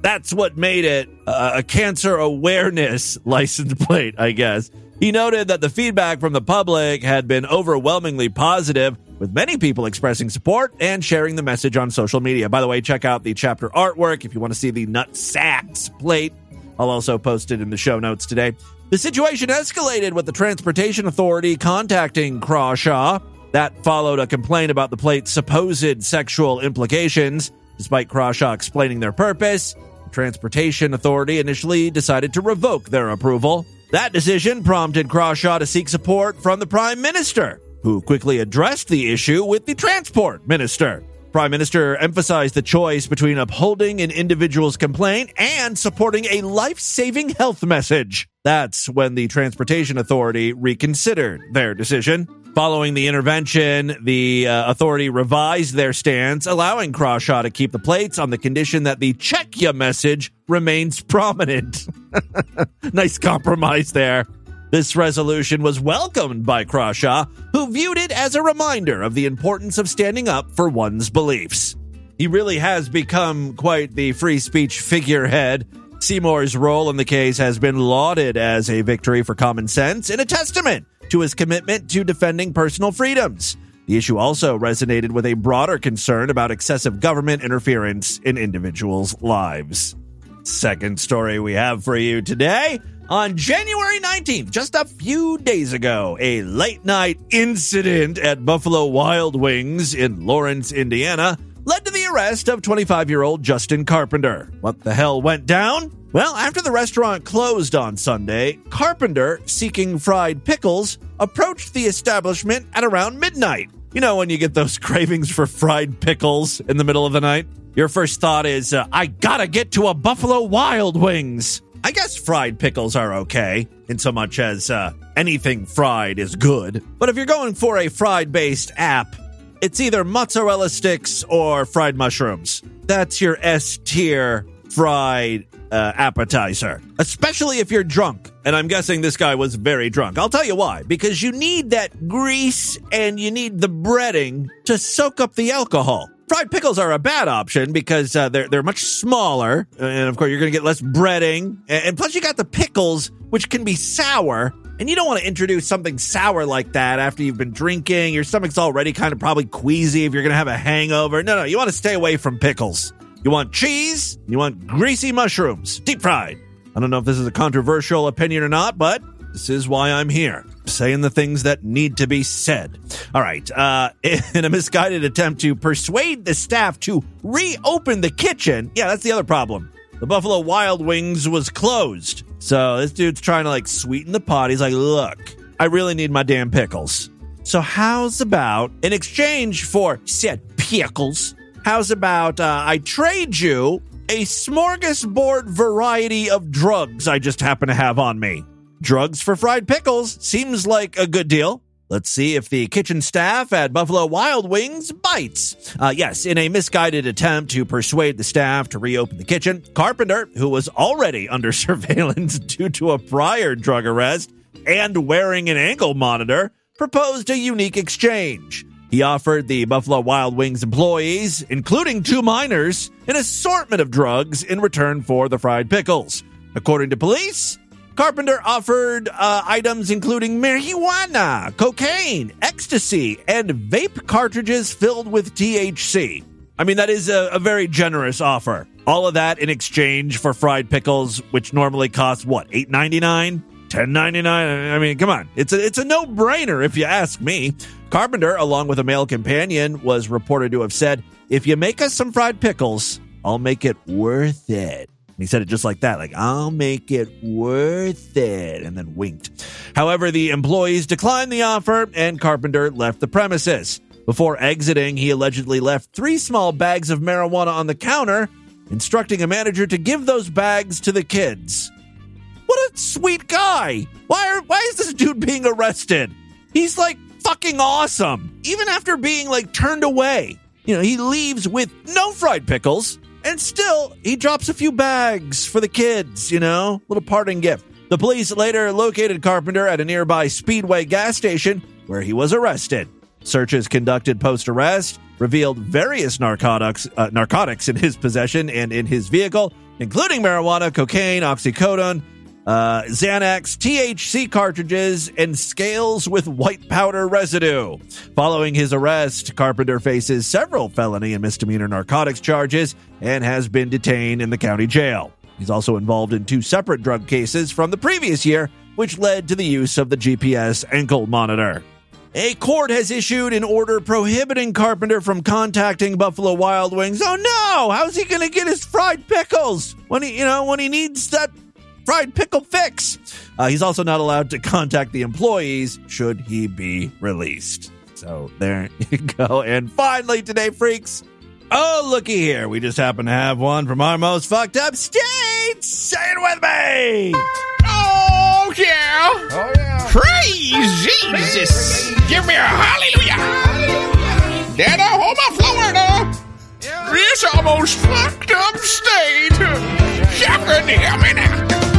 That's what made it uh, a cancer awareness license plate, I guess. He noted that the feedback from the public had been overwhelmingly positive, with many people expressing support and sharing the message on social media. By the way, check out the chapter artwork if you want to see the nut sacks plate. I'll also post it in the show notes today. The situation escalated with the Transportation Authority contacting Crawshaw. That followed a complaint about the plate's supposed sexual implications. Despite Crawshaw explaining their purpose, the Transportation Authority initially decided to revoke their approval. That decision prompted Crawshaw to seek support from the Prime Minister, who quickly addressed the issue with the Transport Minister. Prime Minister emphasized the choice between upholding an individual's complaint and supporting a life saving health message. That's when the Transportation Authority reconsidered their decision. Following the intervention, the uh, authority revised their stance, allowing Crawshaw to keep the plates on the condition that the check ya message remains prominent. nice compromise there. This resolution was welcomed by Crawshaw, who viewed it as a reminder of the importance of standing up for one's beliefs. He really has become quite the free speech figurehead. Seymour's role in the case has been lauded as a victory for common sense and a testament to his commitment to defending personal freedoms. The The issue also resonated with a broader concern about excessive government interference in individuals' lives. Second story we have for you today. On January 19th, just a few days ago, a late night incident at Buffalo Wild Wings in Lawrence, Indiana, led to the arrest of 25 year old Justin Carpenter. What the hell went down? Well, after the restaurant closed on Sunday, Carpenter, seeking fried pickles, approached the establishment at around midnight. You know, when you get those cravings for fried pickles in the middle of the night? Your first thought is, uh, I gotta get to a Buffalo Wild Wings. I guess fried pickles are okay, in so much as uh, anything fried is good. But if you're going for a fried based app, it's either mozzarella sticks or fried mushrooms. That's your S tier fried uh, appetizer, especially if you're drunk. And I'm guessing this guy was very drunk. I'll tell you why. Because you need that grease and you need the breading to soak up the alcohol. Fried pickles are a bad option because uh, they're they're much smaller, and of course you're going to get less breading, and, plus you got the pickles, which can be sour, and you don't want to introduce something sour like that after you've been drinking. Your stomach's already kind of probably queasy if you're going to have a hangover. No, no, you want to stay away from pickles. You want cheese, you want greasy mushrooms, deep fried. I don't know if this is a controversial opinion or not, but this is why I'm here, saying the things that need to be said. All right. Uh, in a misguided attempt to persuade the staff to reopen the kitchen, yeah, that's the other problem. The Buffalo Wild Wings was closed. So this dude's trying to like sweeten the pot. He's like, look, I really need my damn pickles. So how's about, in exchange for said pickles, how's about uh, I trade you a smorgasbord variety of drugs I just happen to have on me? Drugs for fried pickles seems like a good deal. Let's see if the kitchen staff at Buffalo Wild Wings bites. Uh, yes, in a misguided attempt to persuade the staff to reopen the kitchen, Carpenter, who was already under surveillance due to a prior drug arrest and wearing an ankle monitor, proposed a unique exchange. He offered the Buffalo Wild Wings employees, including two minors, an assortment of drugs in return for the fried pickles. According to police, Carpenter offered uh, items including marijuana, cocaine, ecstasy, and vape cartridges filled with THC. I mean, that is a, a, very generous offer. All of that in exchange for fried pickles, which normally cost what, eight ninety nine, ten ninety nine. I mean, come on, it's a it's a no brainer if you ask me. Carpenter, along with a male companion, was reported to have said, "If you make us some fried pickles, I'll make it worth it." He said it just like that, like, I'll make it worth it, and then winked. However, the employees declined the offer, and Carpenter left the premises. Before exiting, he allegedly left three small bags of marijuana on the counter, instructing a manager to give those bags to the kids. What a sweet guy! Why, are, why is this dude being arrested? He's like fucking awesome, even after being like turned away. You know, he leaves with no fried pickles, and still, he drops a few bags for the kids, you know, little parting gift. The police later located Carpenter at a nearby Speedway gas station where he was arrested. Searches conducted post arrest revealed various narcotics, uh, narcotics in his possession and in his vehicle, including marijuana, cocaine, oxycodone, uh, Xanax, THC cartridges, and scales with white powder residue. Following his arrest, Carpenter faces several felony and misdemeanor narcotics charges and has been detained in the county jail. He's also involved in two separate drug cases from the previous year, which led to the use of the GPS ankle monitor. A court has issued an order prohibiting Carpenter from contacting Buffalo Wild Wings. Oh no! How's he to get his fried pickles when he, you know, when he needs that fried pickle fix. Uh, he's also not allowed to contact the employees should he be released. So there you go. And finally, today, freaks. Oh, looky here. We just happen to have one from our most fucked up state. Say it with me. Oh, yeah. Oh, yeah. Praise Jesus. Give me a hallelujah. Oklahoma, Florida. This almost fucked up state. You can hear me now.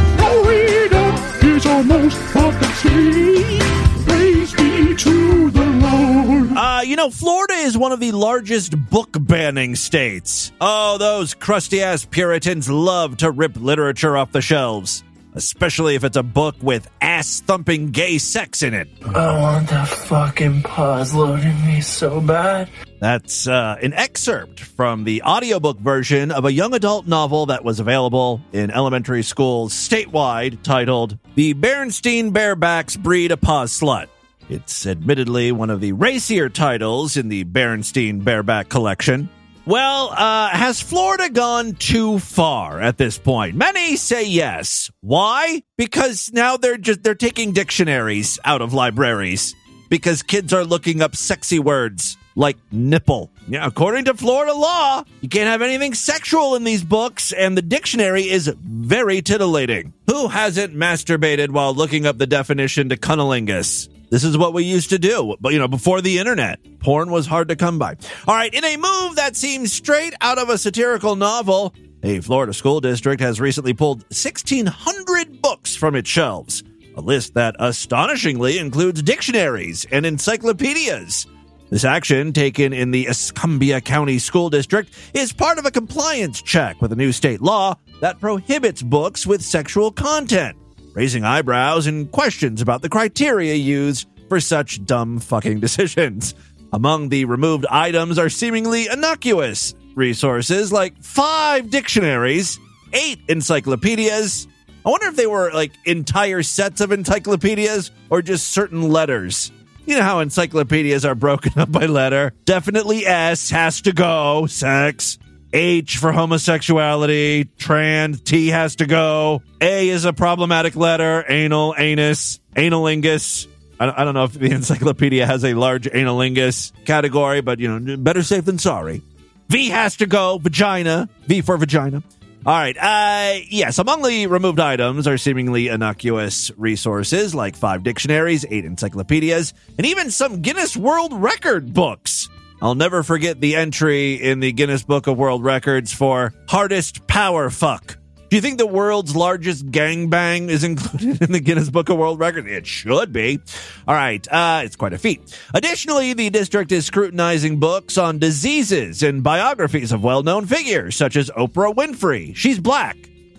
Praise be to the Lord. Uh, you know, Florida is one of the largest book banning states. Oh, those crusty ass Puritans love to rip literature off the shelves. Especially if it's a book with ass thumping gay sex in it. I want that fucking pause loading me so bad. That's uh, an excerpt from the audiobook version of a young adult novel that was available in elementary schools statewide titled The Berenstein Barebacks Breed a Pause Slut. It's admittedly one of the racier titles in the Berenstein Bareback collection. Well, uh, has Florida gone too far at this point? Many say yes. Why? Because now they're just they're taking dictionaries out of libraries because kids are looking up sexy words like nipple. Yeah, according to Florida law, you can't have anything sexual in these books, and the dictionary is very titillating. Who hasn't masturbated while looking up the definition to cunnilingus? This is what we used to do, but you know, before the internet, porn was hard to come by. All right, in a move that seems straight out of a satirical novel, a Florida school district has recently pulled 1,600 books from its shelves. A list that astonishingly includes dictionaries and encyclopedias. This action, taken in the Escambia County School District, is part of a compliance check with a new state law that prohibits books with sexual content, raising eyebrows and questions about the criteria used for such dumb fucking decisions. Among the removed items are seemingly innocuous resources like five dictionaries, eight encyclopedias. I wonder if they were like entire sets of encyclopedias or just certain letters. You know how encyclopedias are broken up by letter? Definitely S has to go, sex. H for homosexuality, trans, T has to go. A is a problematic letter, anal, anus, analingus. I don't, I don't know if the encyclopedia has a large analingus category, but you know, better safe than sorry. V has to go, vagina, V for vagina. All right. Uh, yes, among the removed items are seemingly innocuous resources like five dictionaries, eight encyclopedias, and even some Guinness World Record books. I'll never forget the entry in the Guinness Book of World Records for hardest power fuck. Do you think the world's largest gangbang is included in the Guinness Book of World Records? It should be. All right, uh, it's quite a feat. Additionally, the district is scrutinizing books on diseases and biographies of well known figures, such as Oprah Winfrey. She's black.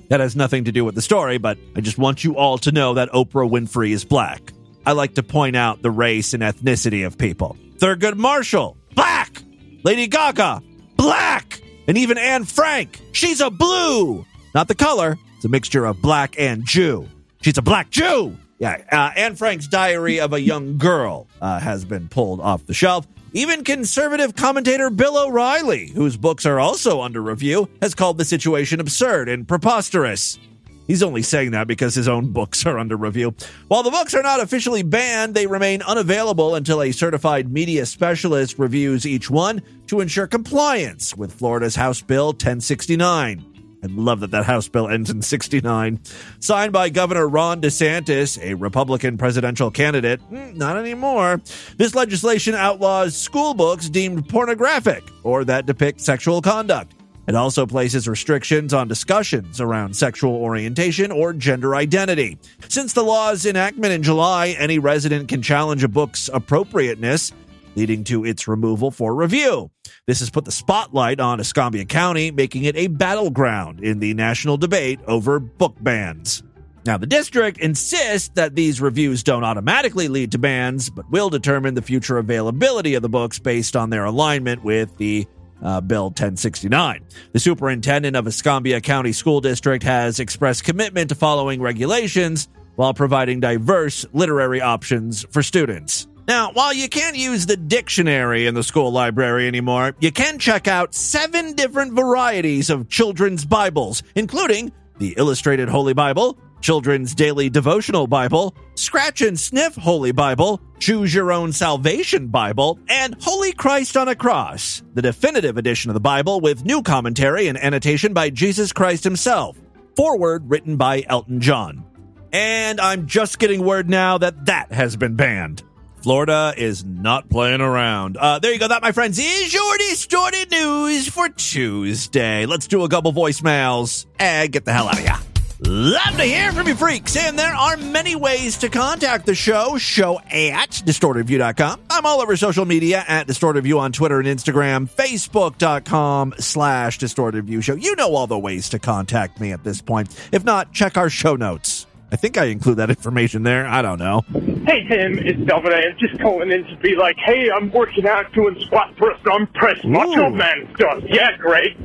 That has nothing to do with the story, but I just want you all to know that Oprah Winfrey is black. I like to point out the race and ethnicity of people. Thurgood Marshall, black. Lady Gaga, black. And even Anne Frank, she's a blue. Not the color, it's a mixture of black and Jew. She's a black Jew. Yeah, uh, Anne Frank's Diary of a Young Girl uh, has been pulled off the shelf. Even conservative commentator Bill O'Reilly, whose books are also under review, has called the situation absurd and preposterous. He's only saying that because his own books are under review. While the books are not officially banned, they remain unavailable until a certified media specialist reviews each one to ensure compliance with Florida's House Bill 1069. I love that that House bill ends in 69. Signed by Governor Ron DeSantis, a Republican presidential candidate. Mm, not anymore. This legislation outlaws school books deemed pornographic or that depict sexual conduct. It also places restrictions on discussions around sexual orientation or gender identity. Since the law's enactment in July, any resident can challenge a book's appropriateness, leading to its removal for review. This has put the spotlight on Escambia County, making it a battleground in the national debate over book bans. Now, the district insists that these reviews don't automatically lead to bans, but will determine the future availability of the books based on their alignment with the uh, Bill 1069. The superintendent of Escambia County School District has expressed commitment to following regulations while providing diverse literary options for students. Now, while you can't use the dictionary in the school library anymore, you can check out seven different varieties of children's Bibles, including the Illustrated Holy Bible, Children's Daily Devotional Bible, Scratch and Sniff Holy Bible, Choose Your Own Salvation Bible, and Holy Christ on a Cross, the definitive edition of the Bible with new commentary and annotation by Jesus Christ himself. Forward written by Elton John. And I'm just getting word now that that has been banned. Florida is not playing around. Uh, there you go. That, my friends, is your distorted news for Tuesday. Let's do a couple voicemails and get the hell out of here. Love to hear from you freaks. And there are many ways to contact the show. Show at distortedview.com. I'm all over social media at distortedview on Twitter and Instagram, facebook.com slash distortedview show. You know all the ways to contact me at this point. If not, check our show notes. I think I include that information there. I don't know. Hey Tim, it's Delvin. I'm just calling in to be like, hey, I'm working out doing squat press, arm press, macho man stuff. Yeah, great.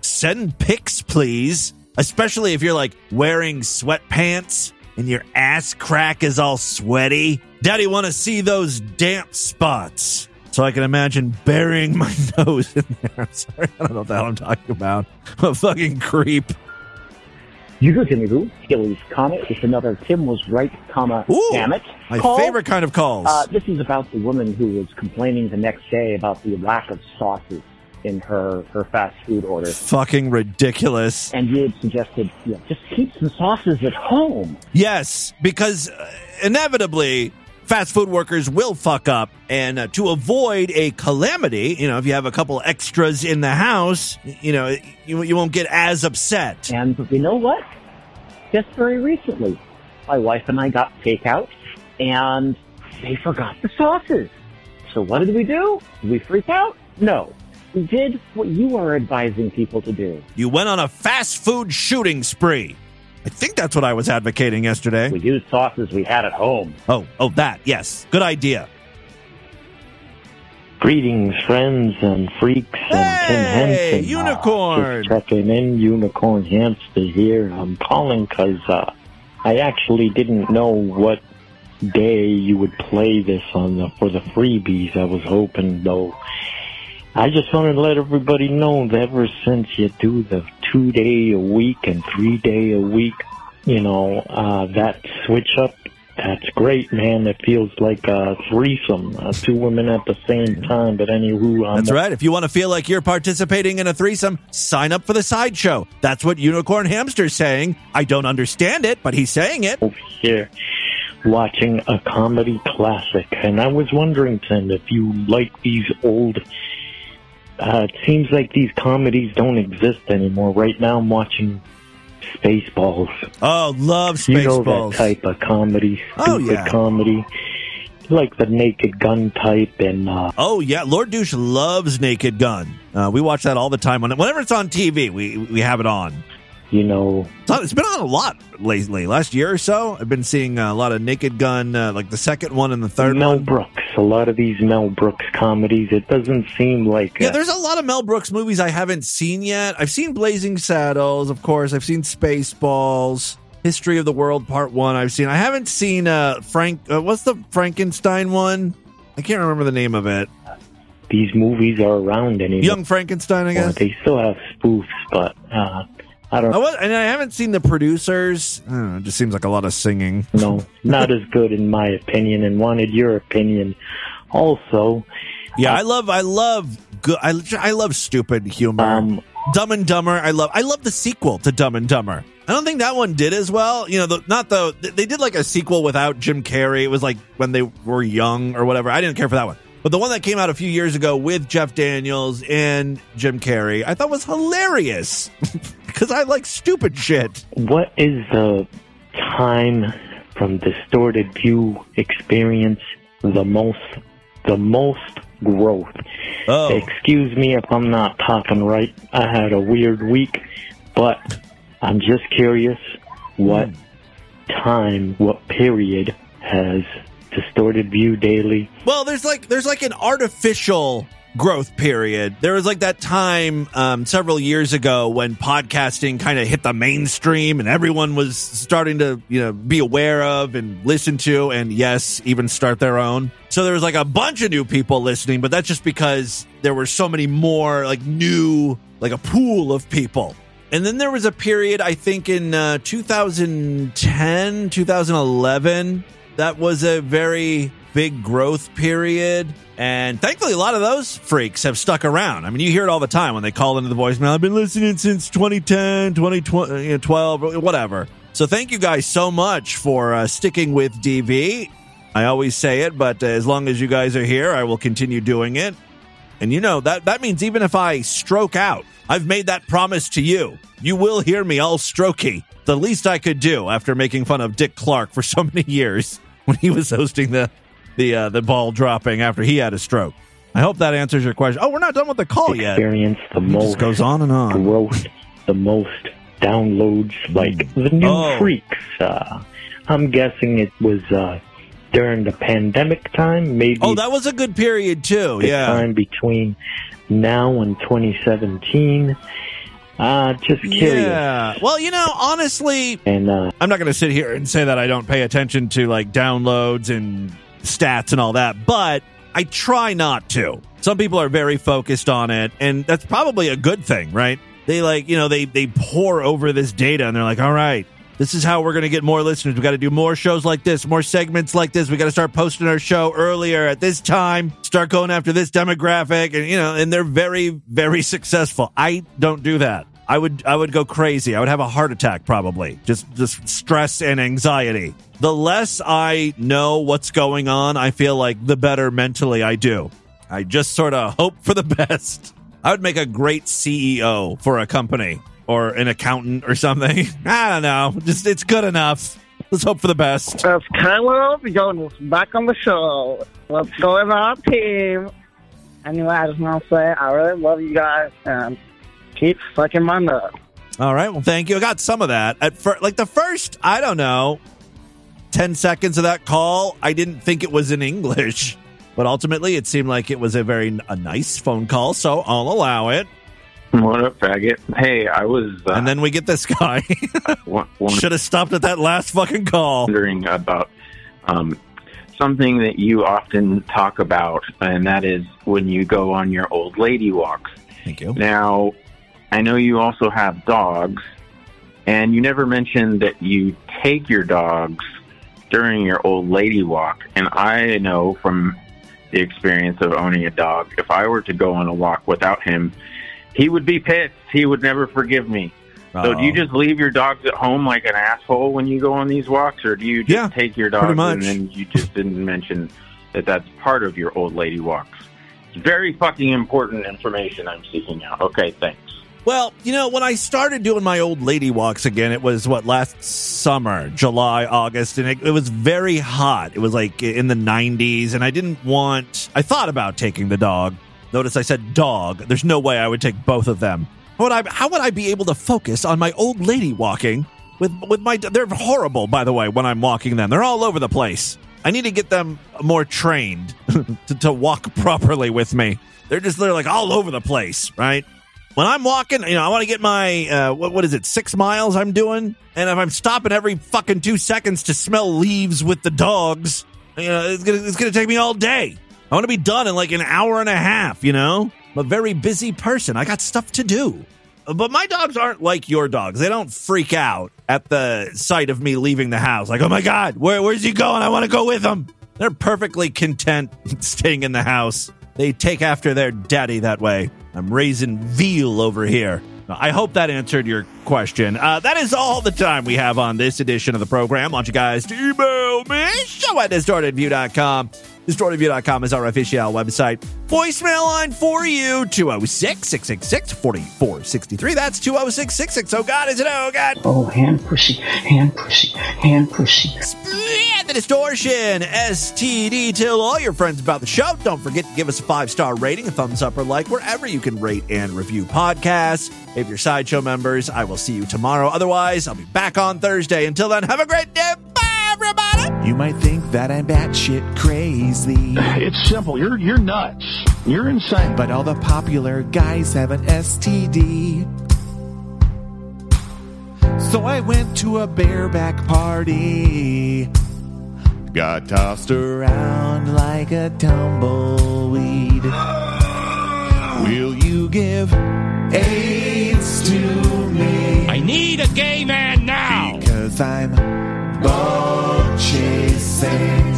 Send pics, please. Especially if you're like wearing sweatpants and your ass crack is all sweaty. Daddy, want to see those damp spots. So I can imagine burying my nose in there. I'm sorry, I don't know what the hell I'm talking about. I'm a fucking creep. You go, Timmy Boo. Skilly's Comet. It's another Tim was right, comma, Ooh, damn it. my call. favorite kind of calls. Uh, this is about the woman who was complaining the next day about the lack of sauces in her, her fast food order. Fucking ridiculous. And you had suggested, you know, just keep some sauces at home. Yes, because uh, inevitably fast food workers will fuck up and uh, to avoid a calamity, you know, if you have a couple extras in the house, you know, you, you won't get as upset. And you know what? Just very recently, my wife and I got takeout and they forgot the sauces. So what did we do? Did we freak out? No. Did what you are advising people to do. You went on a fast food shooting spree. I think that's what I was advocating yesterday. We used sauces we had at home. Oh, oh, that, yes. Good idea. Greetings, friends and freaks and Tim Hey, Henson. Unicorn. Uh, just checking in, Unicorn Hamster here. I'm calling because uh, I actually didn't know what day you would play this on the, for the freebies. I was hoping though. I just wanted to let everybody know that ever since you do the two day a week and three day a week, you know, uh, that switch up, that's great, man. It feels like a threesome, uh, two women at the same time. But anywho, I'm That's right. If you want to feel like you're participating in a threesome, sign up for the sideshow. That's what Unicorn Hamster's saying. I don't understand it, but he's saying it. over here watching a comedy classic, and I was wondering, Tim, if you like these old. Uh, it seems like these comedies don't exist anymore. Right now, I'm watching Spaceballs. Oh, love Spaceballs. You know that type of comedy, stupid Oh, yeah. comedy, like the Naked Gun type, and uh, Oh yeah, Lord Douche loves Naked Gun. Uh, we watch that all the time. Whenever it's on TV, we we have it on. you know, it's been on a lot lately. Last year or so, I've been seeing a lot of Naked Gun, uh, like the second one and the third Mel one. Brooks. A lot of these Mel Brooks comedies, it doesn't seem like Yeah, uh, there's a lot of Mel Brooks movies I haven't seen yet. I've seen Blazing Saddles, of course. I've seen Spaceballs, History of the World Part One. I've seen. I haven't seen uh, Frank. Uh, what's the Frankenstein one? I can't remember the name of it. these movies are around anymore. Young Frankenstein, I Well, guess. they still have spoofs, but uh, I don't I was, and I haven't seen the producers. Know, it just seems like a lot of singing. No, Not as good in my opinion, and wanted your opinion. Also, Yeah, I love, I love, good. I, I love stupid humor. Um, Dumb and Dumber. I love, I love the sequel to Dumb and Dumber. I don't think that one did as well. You know, the, not the they did like a sequel without Jim Carrey. It was like when they were young or whatever. I didn't care for that one. But the one that came out a few years ago with Jeff Daniels and Jim Carrey, I thought was hilarious because I like stupid shit. what is the time from distorted view experience the most the most growth? Oh, Excuse me if I'm not talking right. I had a weird week, but I'm just curious what hmm. time, what period has distorted view daily Well, there's like there's like an artificial growth period. There was like that time um, several years ago when podcasting kind of hit the mainstream and everyone was starting to you know be aware of and listen to and yes, even start their own. So there was like a bunch of new people listening, but that's just because there were so many more like new like a pool of people. And then there was a period, I think in uh, 2010, 2011, that was a very big growth period. And thankfully, a lot of those freaks have stuck around. I mean, you hear it all the time when they call into the voicemail. I've been listening since 2010, 2012, whatever. So thank you guys so much for uh, sticking with DV. I always say it, but uh, as long as you guys are here, I will continue doing it. And you know that that means even if I stroke out, I've made that promise to you. You will hear me all strokey. The least I could do after making fun of Dick Clark for so many years when he was hosting the the uh, the ball dropping after he had a stroke. I hope that answers your question. Oh, we're not done with the call yet. experience the It most goes on and on. growth, the most downloads, like the new Oh. freaks. Uh, I'm guessing it was uh, during the pandemic time, maybe. Oh, that was a good period too. Yeah. time between now and 2017. Uh, just curious. Yeah. Well, you know, honestly, And uh, I'm not going to sit here and say that I don't pay attention to like downloads and stats and all that, but I try not to. Some people are very focused on it, and that's probably a good thing, right? They like, you know, they they pour over this data and they're like, "All right, this is how we're going to get more listeners. We got to do more shows like this, more segments like this. We got to start posting our show earlier at this time, start going after this demographic and you know, and they're very very successful. I don't do that. I would I would go crazy. I would have a heart attack probably. Just just stress and anxiety. The less I know what's going on, I feel like the better mentally I do. I just sort of hope for the best. I would make a great CEO for a company or an accountant or something. I don't know. Just it's good enough. Let's hope for the best. That's Caleb Jonas back on the show. Let's go with our team. Anyway, I just want to say I really love you guys and keep fucking my nut. All right. Well, thank you. I got some of that. At fir- like the first, I don't know, 10 seconds of that call, I didn't think it was in English. But ultimately, it seemed like it was a very a nice phone call, so I'll allow it. What up, faggot? Hey, I was. Uh, and then we get this guy. Should have stopped at that last fucking call. Wondering about um, something that you often talk about, and that is when you go on your old lady walks. Thank you. Now, I know you also have dogs, and you never mentioned that you take your dogs during your old lady walk. And I know from the experience of owning a dog, if I were to go on a walk without him, he would be pissed. He would never forgive me. So do you just leave your dogs at home like an asshole when you go on these walks, or do you just take your dogs and then you just didn't mention that that's part of your old lady walks? It's very fucking important information I'm seeking out. Okay, thanks. Well, you know, when I started doing my old lady walks again, it was what last summer, July, August, and it, it was very hot. It was like in the 90s, and I didn't want. I thought about taking the dog. Notice I said dog. There's no way I would take both of them. How would I? How would I be able to focus on my old lady walking with with my? They're horrible, by the way. When I'm walking them, they're all over the place. I need to get them more trained to, to walk properly with me. They're just they're like all over the place, right? when I'm walking, you know, I want to get my uh, what what is it, six miles I'm doing, and if I'm stopping every fucking two seconds to smell leaves with the dogs, you know, it's gonna it's gonna take me all day. I want to be done in like an hour and a half. You know, I'm a very busy person. I got stuff to do. But my dogs aren't like your dogs. They don't freak out at the sight of me leaving the house. Like, oh my god, where where's he going? I want to go with him. They're perfectly content staying in the house. They take after their daddy that way. I'm raising veal over here. I hope that answered your question. Uh, that is all the time we have on this edition of the program. I want you guys email me, show at distortedview.com. Distortedview.com is our official website. Voicemail line for you 206 666 4463. That's 206 660. Oh, God, is it? Oh, God. Oh, hand pussy, hand pussy, hand pussy. Split the distortion. STD. Tell all your friends about the show. Don't forget to give us a five star rating, a thumbs up or like wherever you can rate and review podcasts. If you're sideshow members, I will see you tomorrow. Otherwise, I'll be back on Thursday. Until then, have a great day. Bye, everybody. You might think that I'm batshit crazy. It's simple. You're you're nuts. You're insane. But all the popular guys have an STD. So I went to a bareback party. Got tossed around like a tumbleweed. Will you give AIDS to me? I need a gay man now. Because I'm bug chasing.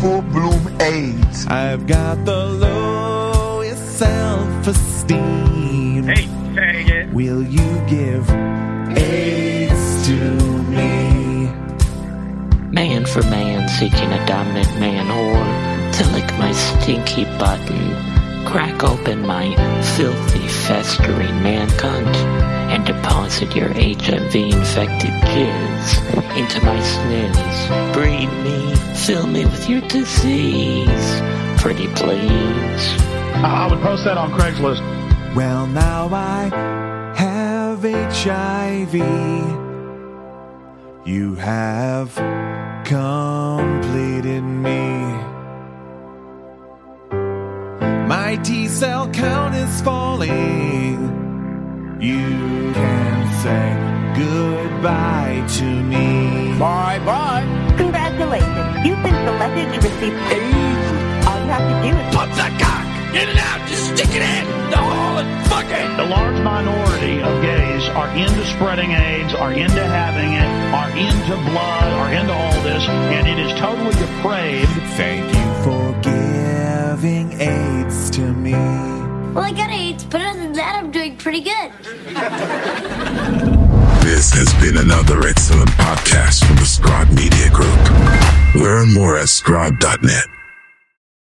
Full bloom AIDS. I've got the lowest self esteem. Hey, faggot. Will you give AIDS to me? Man for man seeking a dominant man or to lick my stinky button, crack open my filthy, festering man cunt, and deposit your HIV infected kids into my sniz. Breed me, fill me with your disease. Pretty please. I would post that on Craigslist. Well, now I have HIV. You have completed me. My T cell count is falling. You can say goodbye to me. Bye bye. Congratulations. You've been selected to receive AIDS. All you have to do is Pump that cock! Get it out! Just stick it in! The hole and fuck it! The large minority of gays are into spreading AIDS, are into having it, are into blood, are into all this, and it is totally depraved. Thank you for giving AIDS to me. Well, I got AIDS, but other than that, I'm doing pretty good. This has been another excellent podcast from the Scribe Media Group. Learn more at scribe.net.